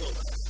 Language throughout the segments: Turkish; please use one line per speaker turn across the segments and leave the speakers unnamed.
Başta olarak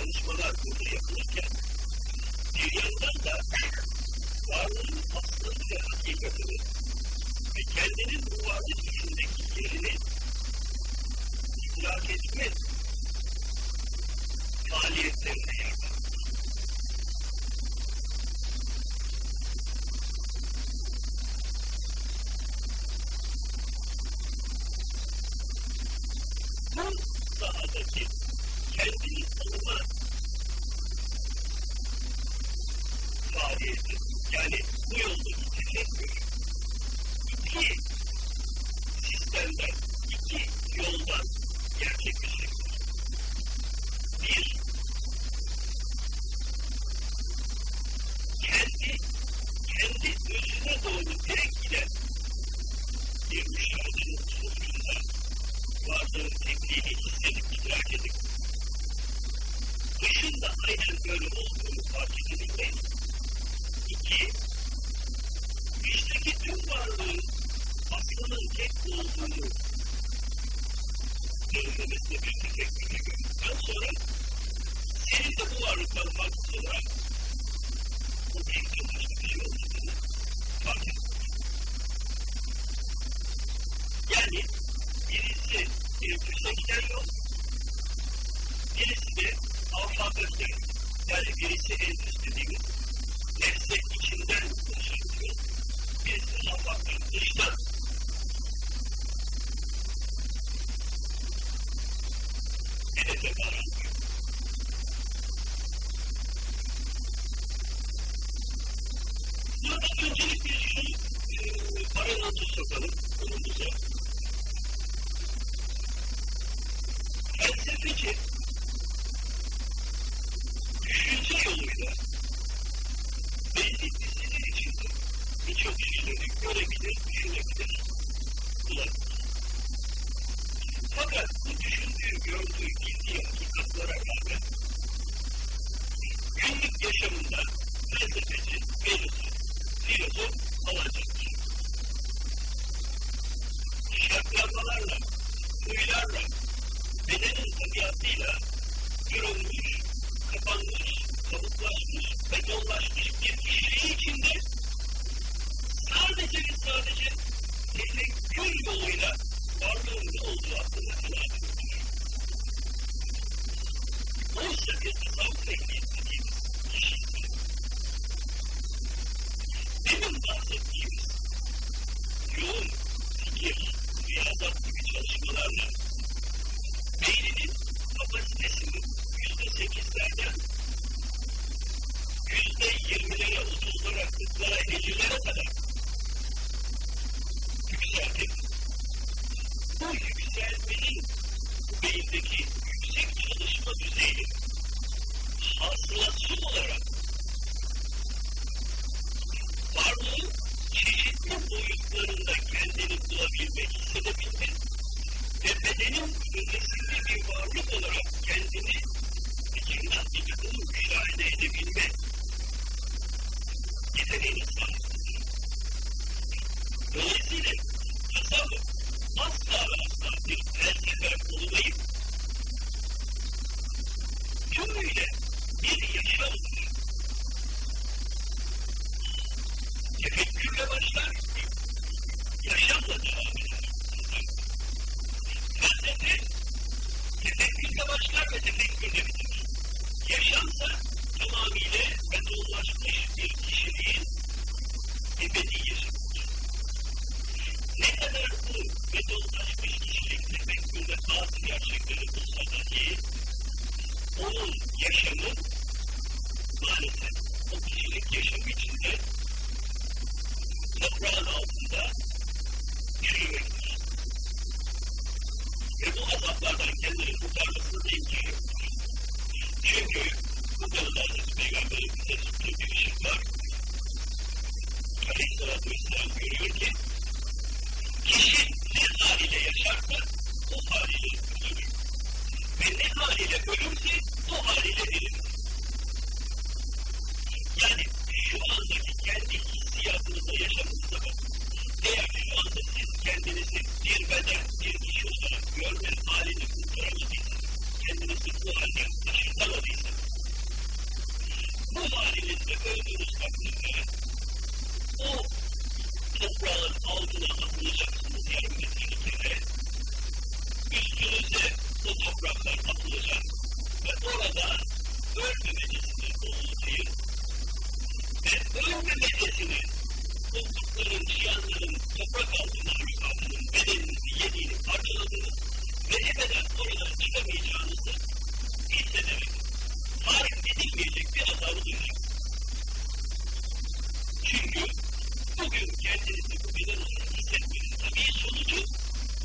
çalışmalar burada yapılırken bir yandan da varlığın aslını ve hakikatini ve kendinin bu varlık içindeki yerini idrak etme faaliyetlerine yer şeyleri görebilir, düşünebilir, bulabilir. Fakat bu düşündüğü, gördüğü, bildiği hakikatlara rağmen günlük yaşamında felsefeci, filozof, filozof olacaktır. Şartlanmalarla, huylarla, bedenin tabiatıyla yorulmuş, kapanmış, kabuklaşmış, betonlaşmış bir kişiliği içinde sadece ve sadece tefekkür yoluyla varlığın ne olduğu hakkında kanaat. Oysa bir tasavvuf ehli dediğimiz kişilikte benim bahsettiğimiz yoğun fikir, riyazat gibi çalışmalarla beyninin kapasitesinin yüzde sekizlerden yüzde yirmilere, otuzlara, kırklara, ellilere kadar yükseltip bu yükselmenin beyindeki yüksek çalışma düzeyinin hasılası olarak varlığın çeşitli boyutlarında kendini bulabilmek, hissedebilmek ve bedenin ötesinde bir varlık olarak kendini fikrin hakikatini müşahede edebilme yeteneğine sahiptir. Dolayısıyla tasavvuf asla ve asla bir felsefe olmayıp tümüyle bir yaşamdır. Tefekkürle başlar, yaşamla devam eder. Felsefe tefekkürle başlar ve tefekkürle bitirir. Yaşamsa tamamıyla betonlaşmış bir kişiliğin ebedi. Ne kadar bu betonlaşmış kişilik tefekkürle bazı gerçekleri bulsa dahi onun yaşamı maalesef o kişilik yaşamı içinde toprağın altında çürümektir. Ve bu azaplardan kendini kurtarmasına da imkan yoktur. Çünkü Ankara'da Hazreti Peygamber'in bize tuttuğu bir ışık var. Aleyhisselatü Vesselam görüyor ki haliyle yaşarsa o haliyle ölür. Ve ne haliyle ölürse o haliyle dirilir. Yani şu andaki kendi hissiyatınızda, yaşamınızda bakın. Eğer şu anda siz kendinizi bir beden, bir kişi olarak görme halini kurtaramadıysanız, kendinizi bu halde taşıtamadıysanız, bu halinizde öldüğünüz takdirde o toprağın altına atılacaksınız yarım metrelik yere, üstünüze o topraklar atılacak ve orada ölmemecesini olmayın ve ölmemecesini o kutların, çıyanların toprak altında rüfatının bedeninizi yediğini parçaladınız ve ebeden oradan çıkamayacağınızı hissederek tarif edilmeyecek bir azabı. Çünkü bugün kendinizi bu beden olarak hissetmenin tabii sonucu,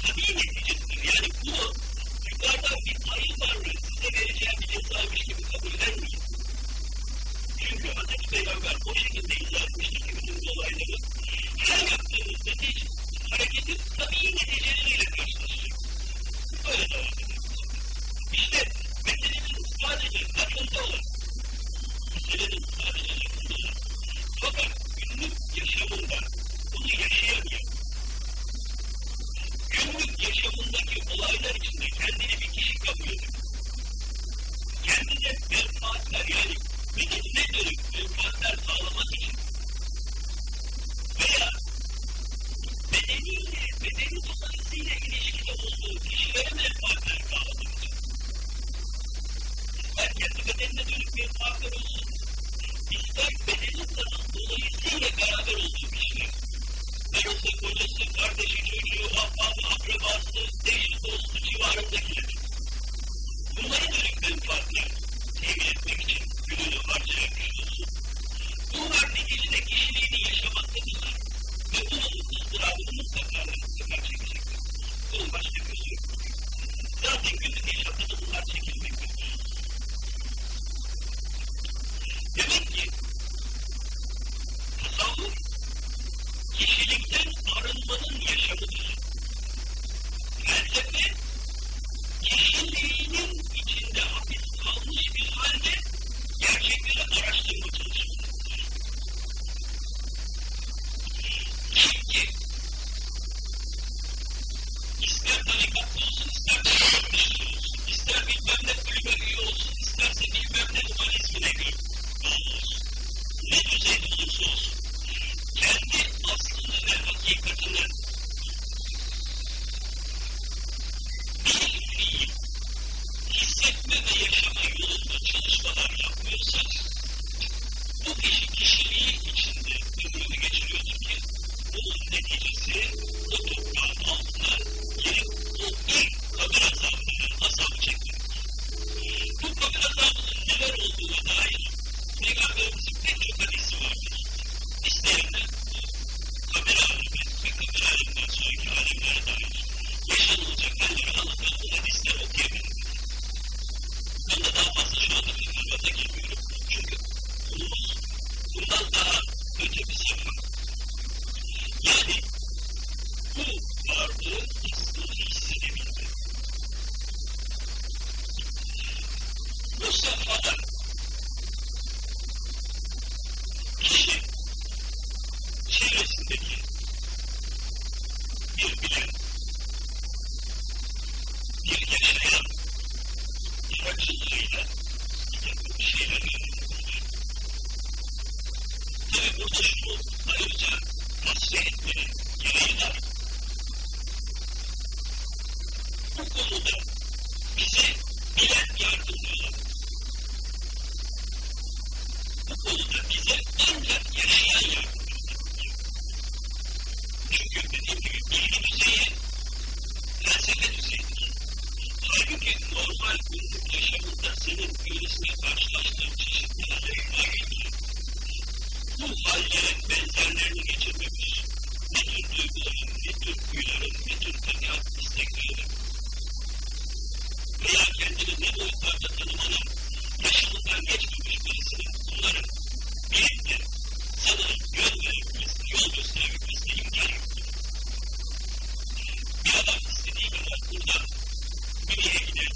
tabii neticesidir. Yani bunu yukarıdan bir ayı varlığı size vereceği bir cezaymış gibi kabul edilmeyin. Çünkü Hz. Peygamber o şekilde izah etmiştir ki bütün bu olayları her yaptığınızda hiç hareketin tabii neticeleriyle karşılaşacak. Böyle devam edin. İşte meselenin sadece aklında olan, meselenin sadece aklında olan, fakat günlük yaşamında bunu yaşayamayan, günlük yaşamındaki olaylar içinde kendini bir kişi kabul edip, kendine menfaatler yani bedenine dönük menfaatler sağlamak için? Veya bedeniyle, bedeni dolayısıyla ilişkide olduğu kişilere menfaatler sağlamak için? İster kendi bedenine dönük menfaatler ister bedenin dolayısıyla beraber olduğu karısı, kocası, kardeşi, çocuğu, ahbabı, akrabası, eşi, dostu, civarındakiler. Bunlara dönük menfaatler temin etmek için gününü harcayan kişi. Bunlar neticede kişiliğini yaşamaktadırlar ve bunun ızdırabını mutlaka mutlaka çekecektir. Bunun bir sürü. Zaten günlük yaşamda. Demek ki tasavvuf kişilikten arınmanın yaşamıdır.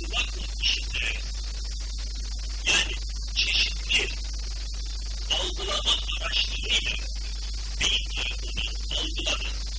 kullanmak içinde yani çeşitli algılama araçlarıyla beyin tarafından algılanır.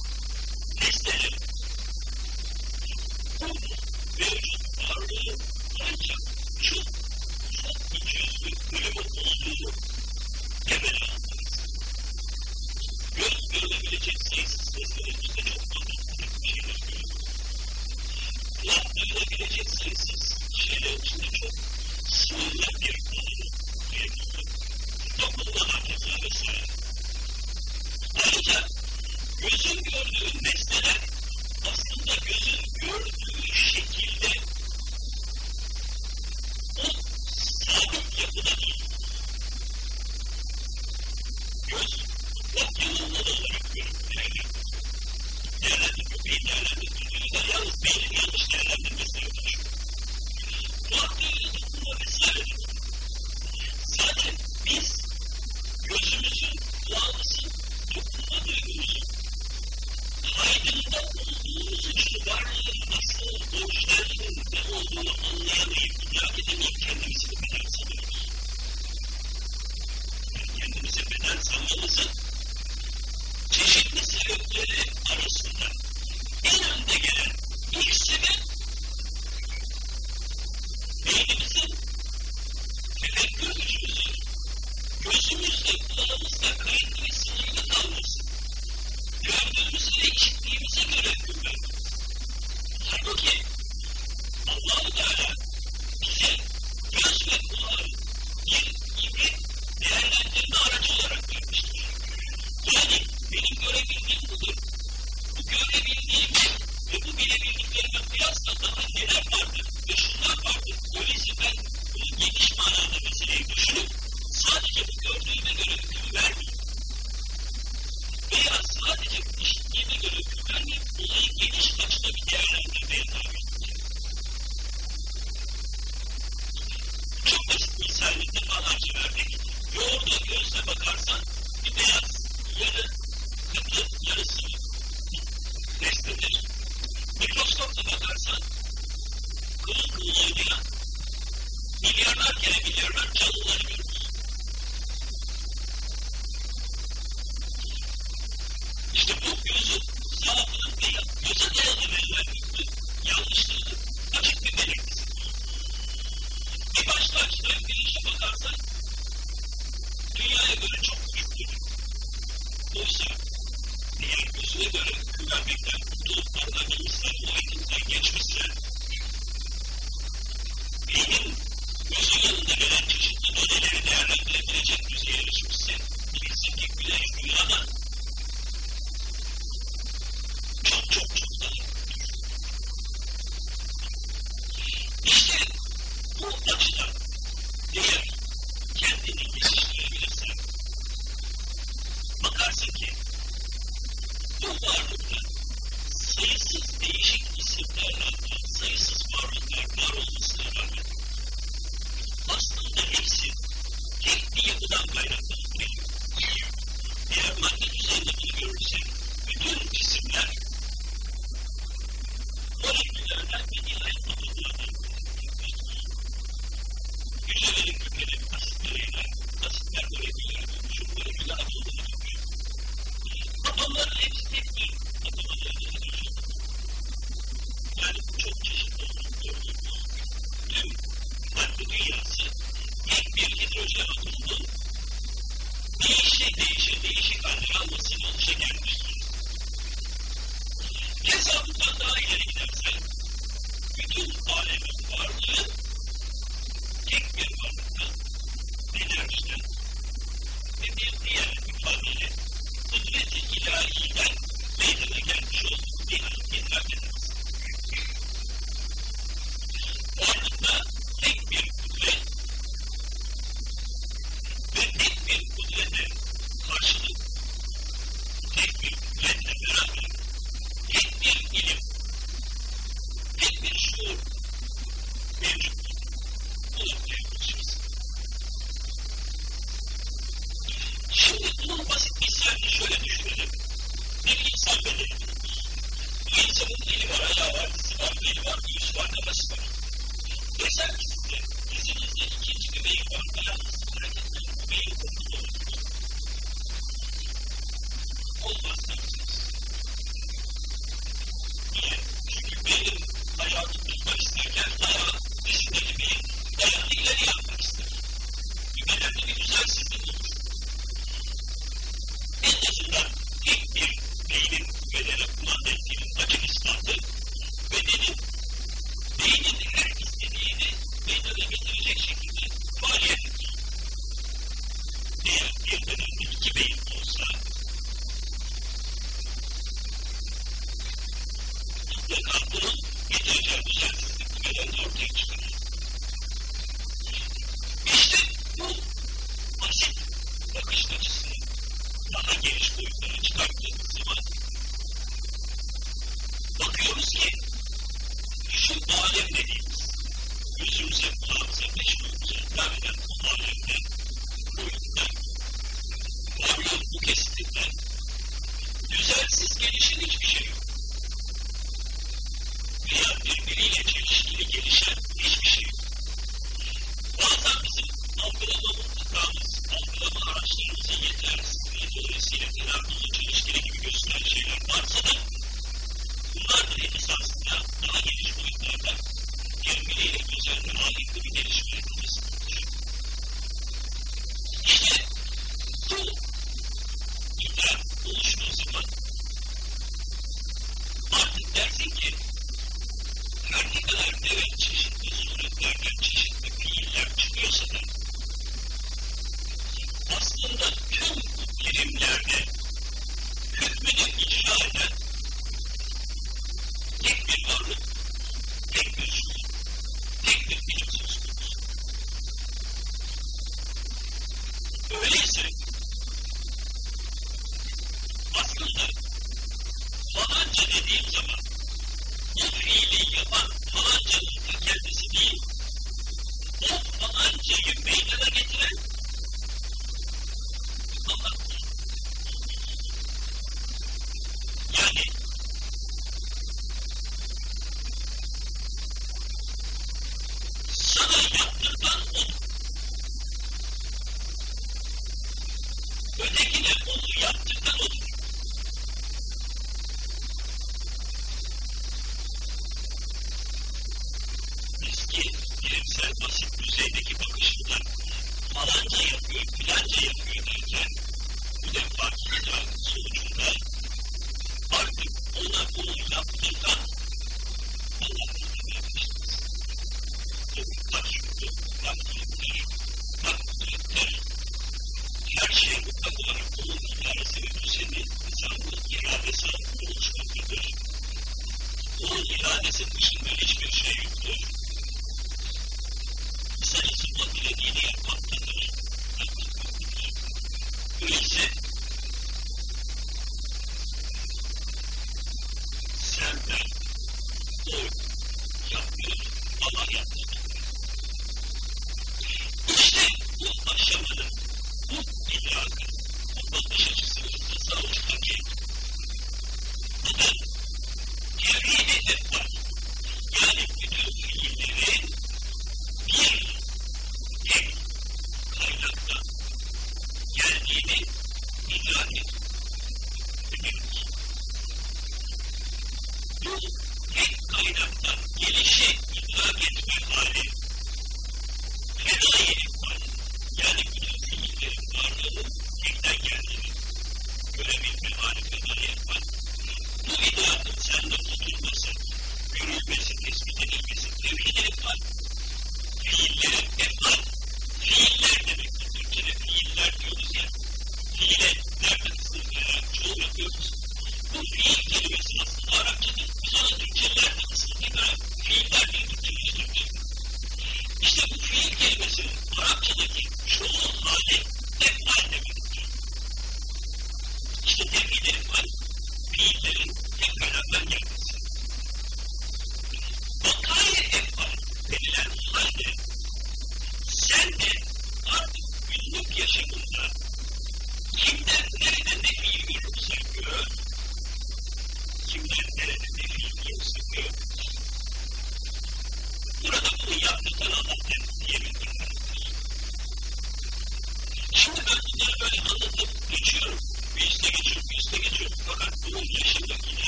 kere biliyorum ben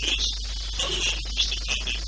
because others are just a public.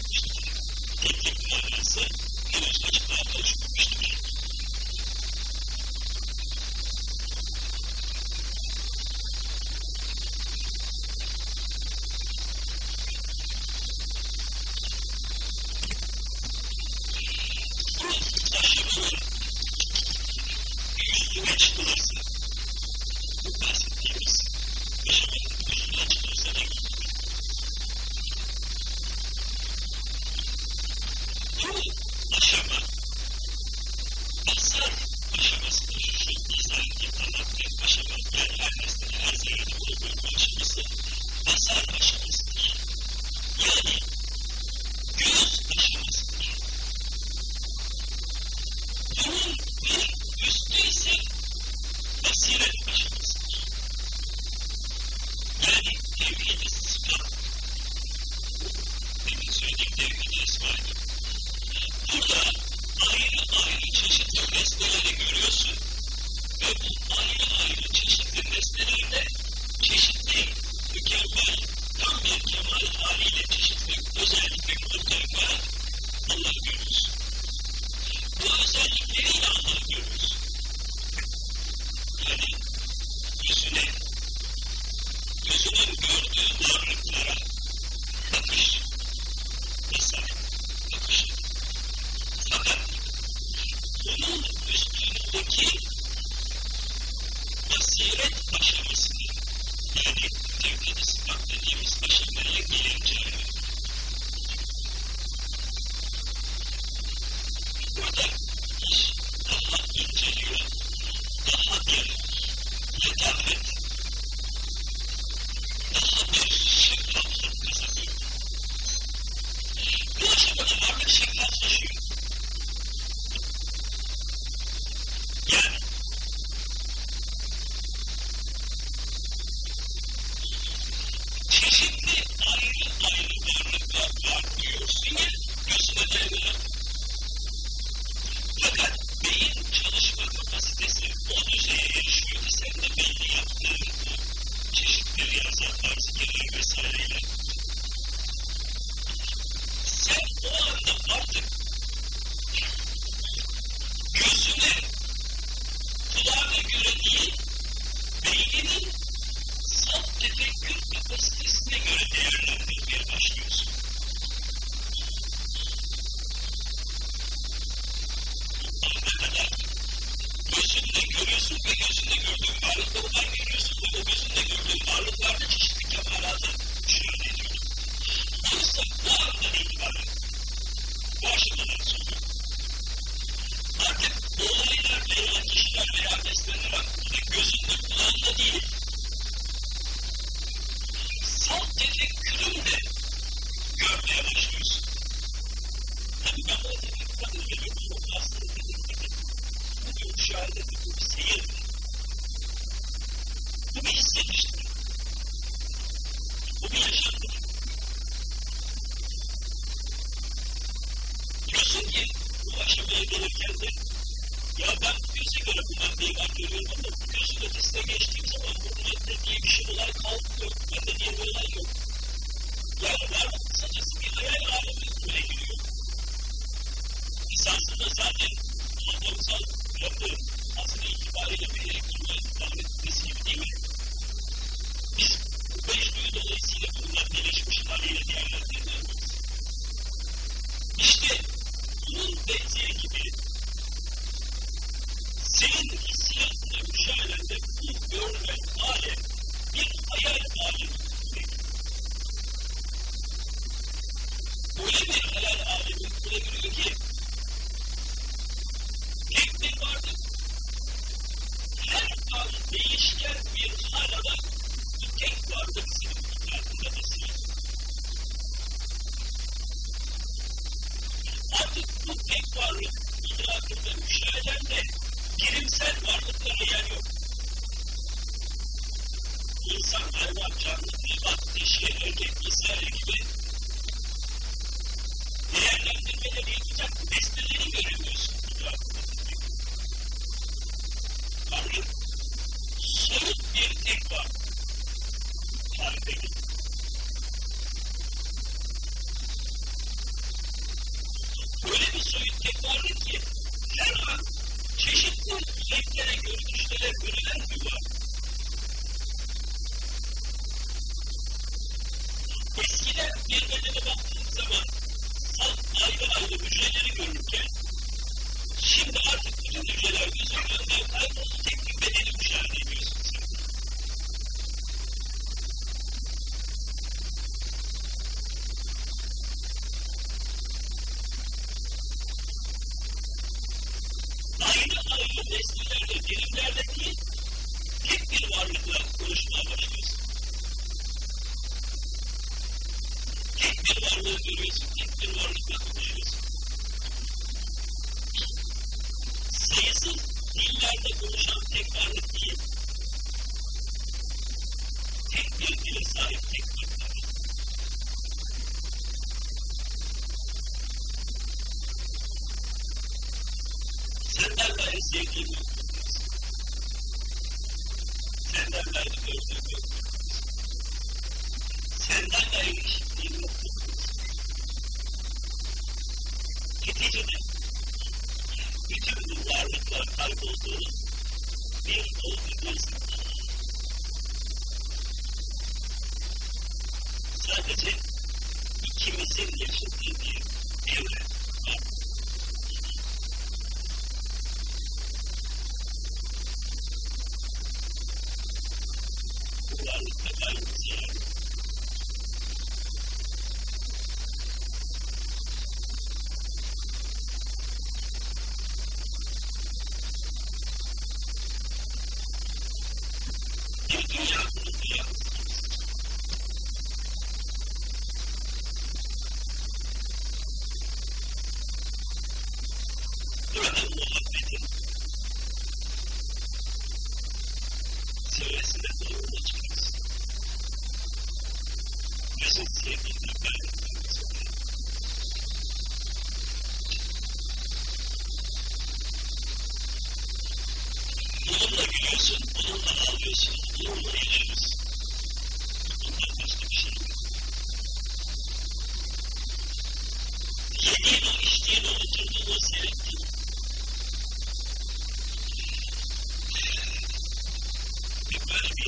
renklere, görünüşlere, verilen yuva,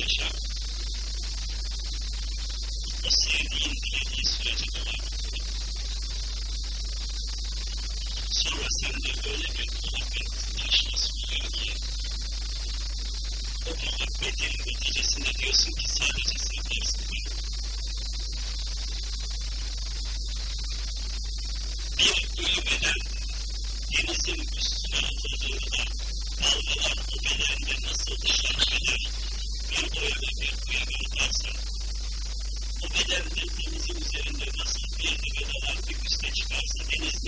yaşa. O sevdiğin dilediği sürece devam. Sonra sen de öyle bir muhabbet yaşıyorsun yani. O muhabbetin neticesinde diyorsun ki sadece sevgiyorsun. Bir ölü beden denizin üstüne atıldığında dalgalar bu bedende nasıl dışarı denizin üzerinde nasıl bir gıdalar bir üste çıkarsa denizde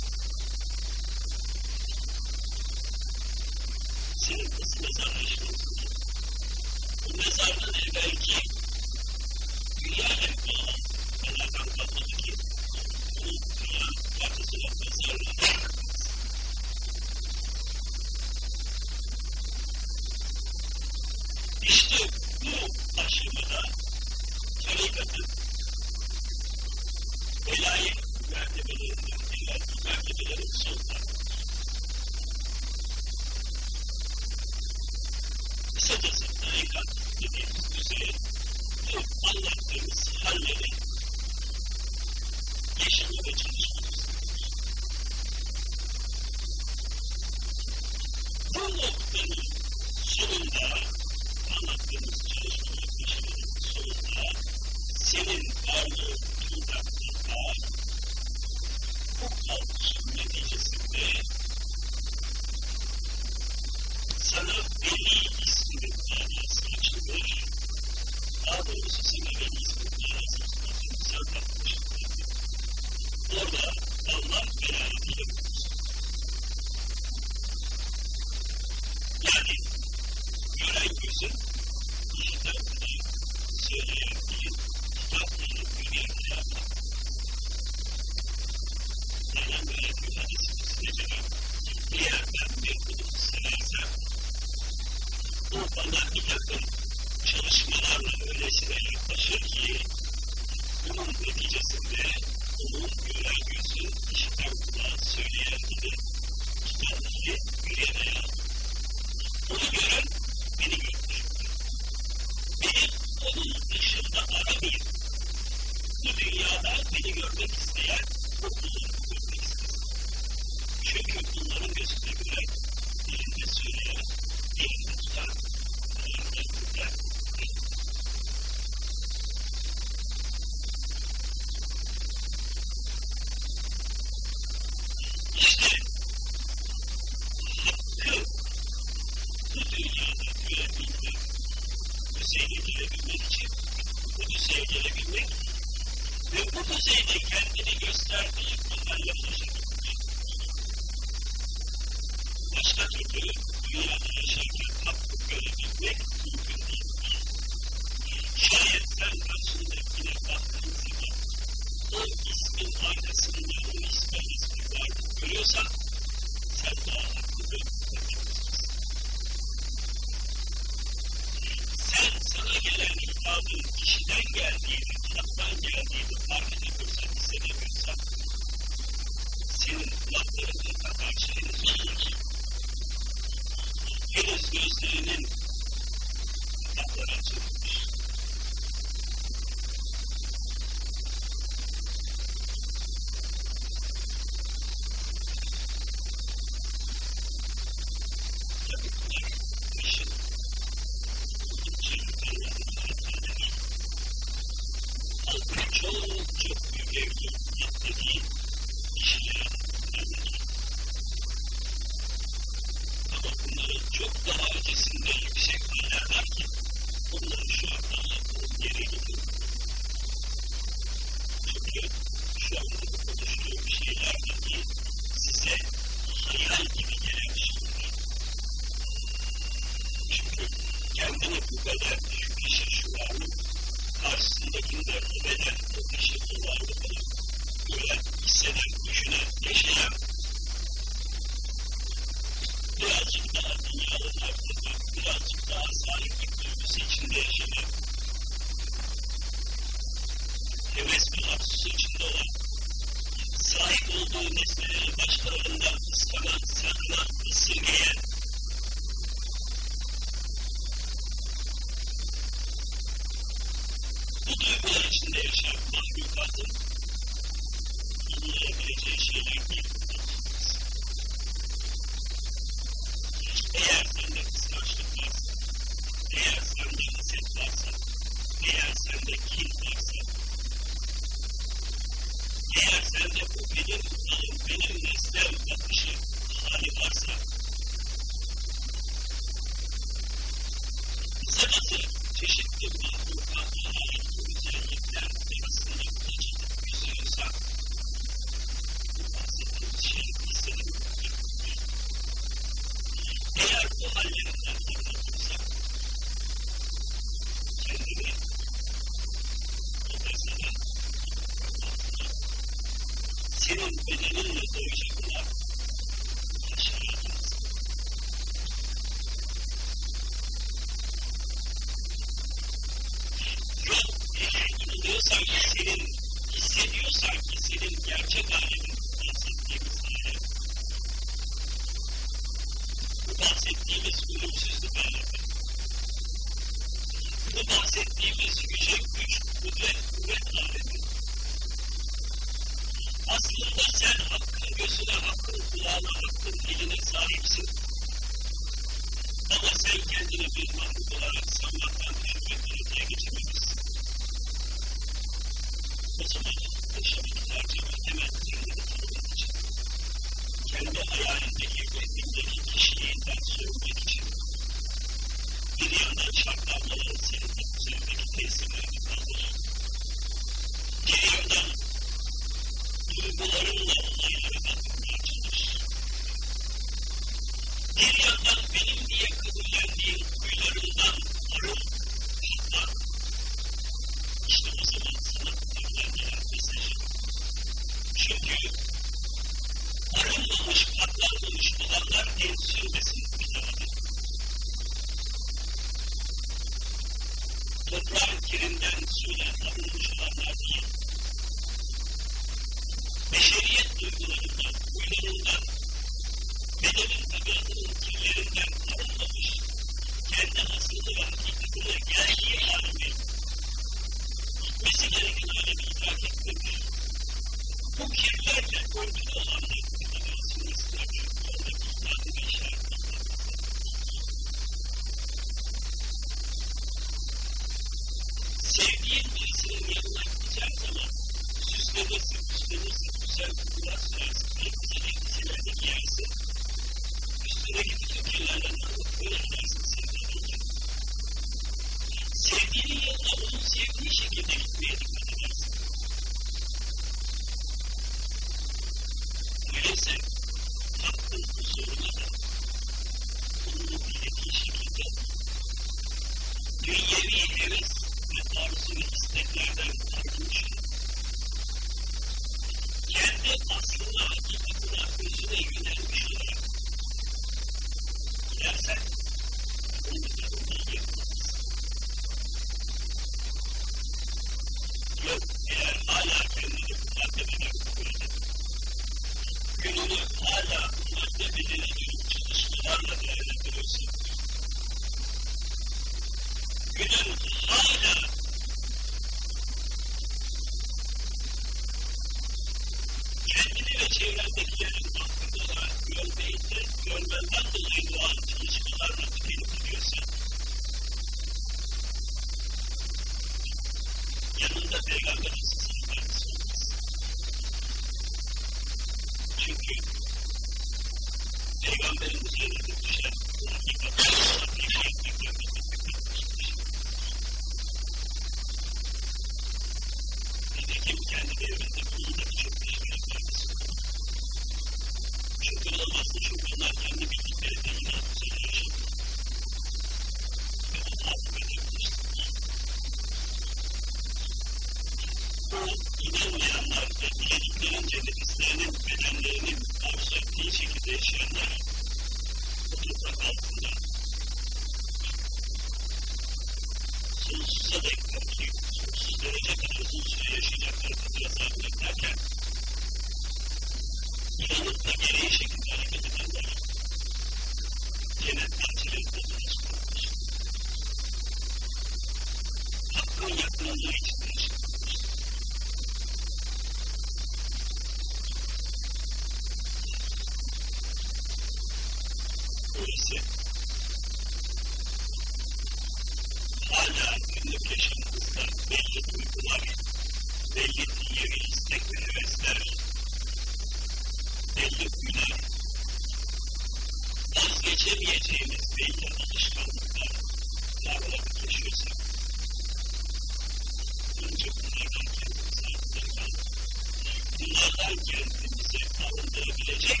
bunlardan kendimizi arındırabilecek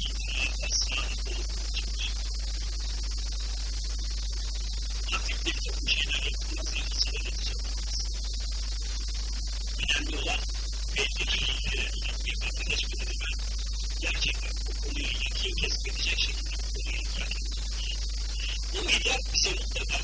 itirata sahip olmalıyız. Artık pek çok şeyler yapılması ikisine yetişemeyiz. Önemli olan belki bilgilere bir vatandaş gerçekten bu konuyu ilgiyi kesmeyecek şekilde bu konuyu ilgilendirmek. Bu milyar bize mutlaka.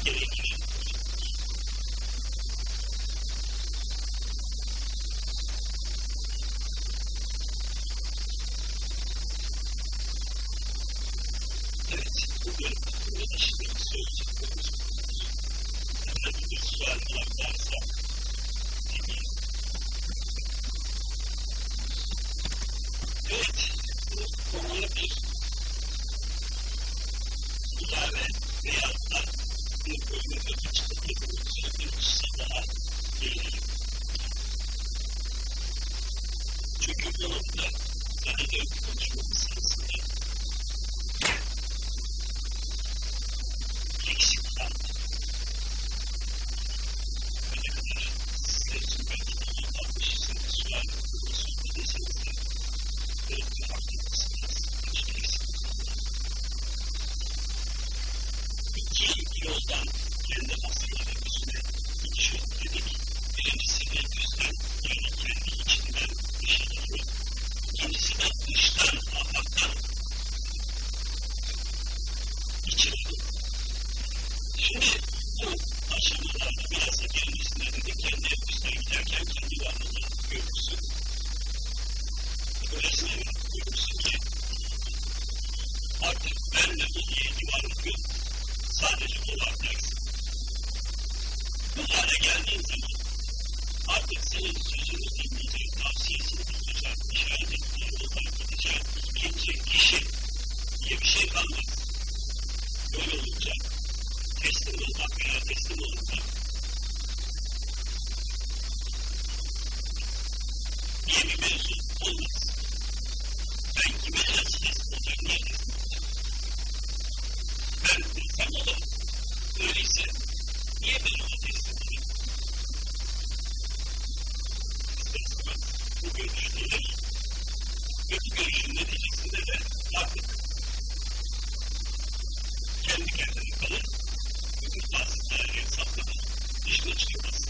kendi kendine kalır, öbür bazı tarihe saplanır, işine çıkmaz.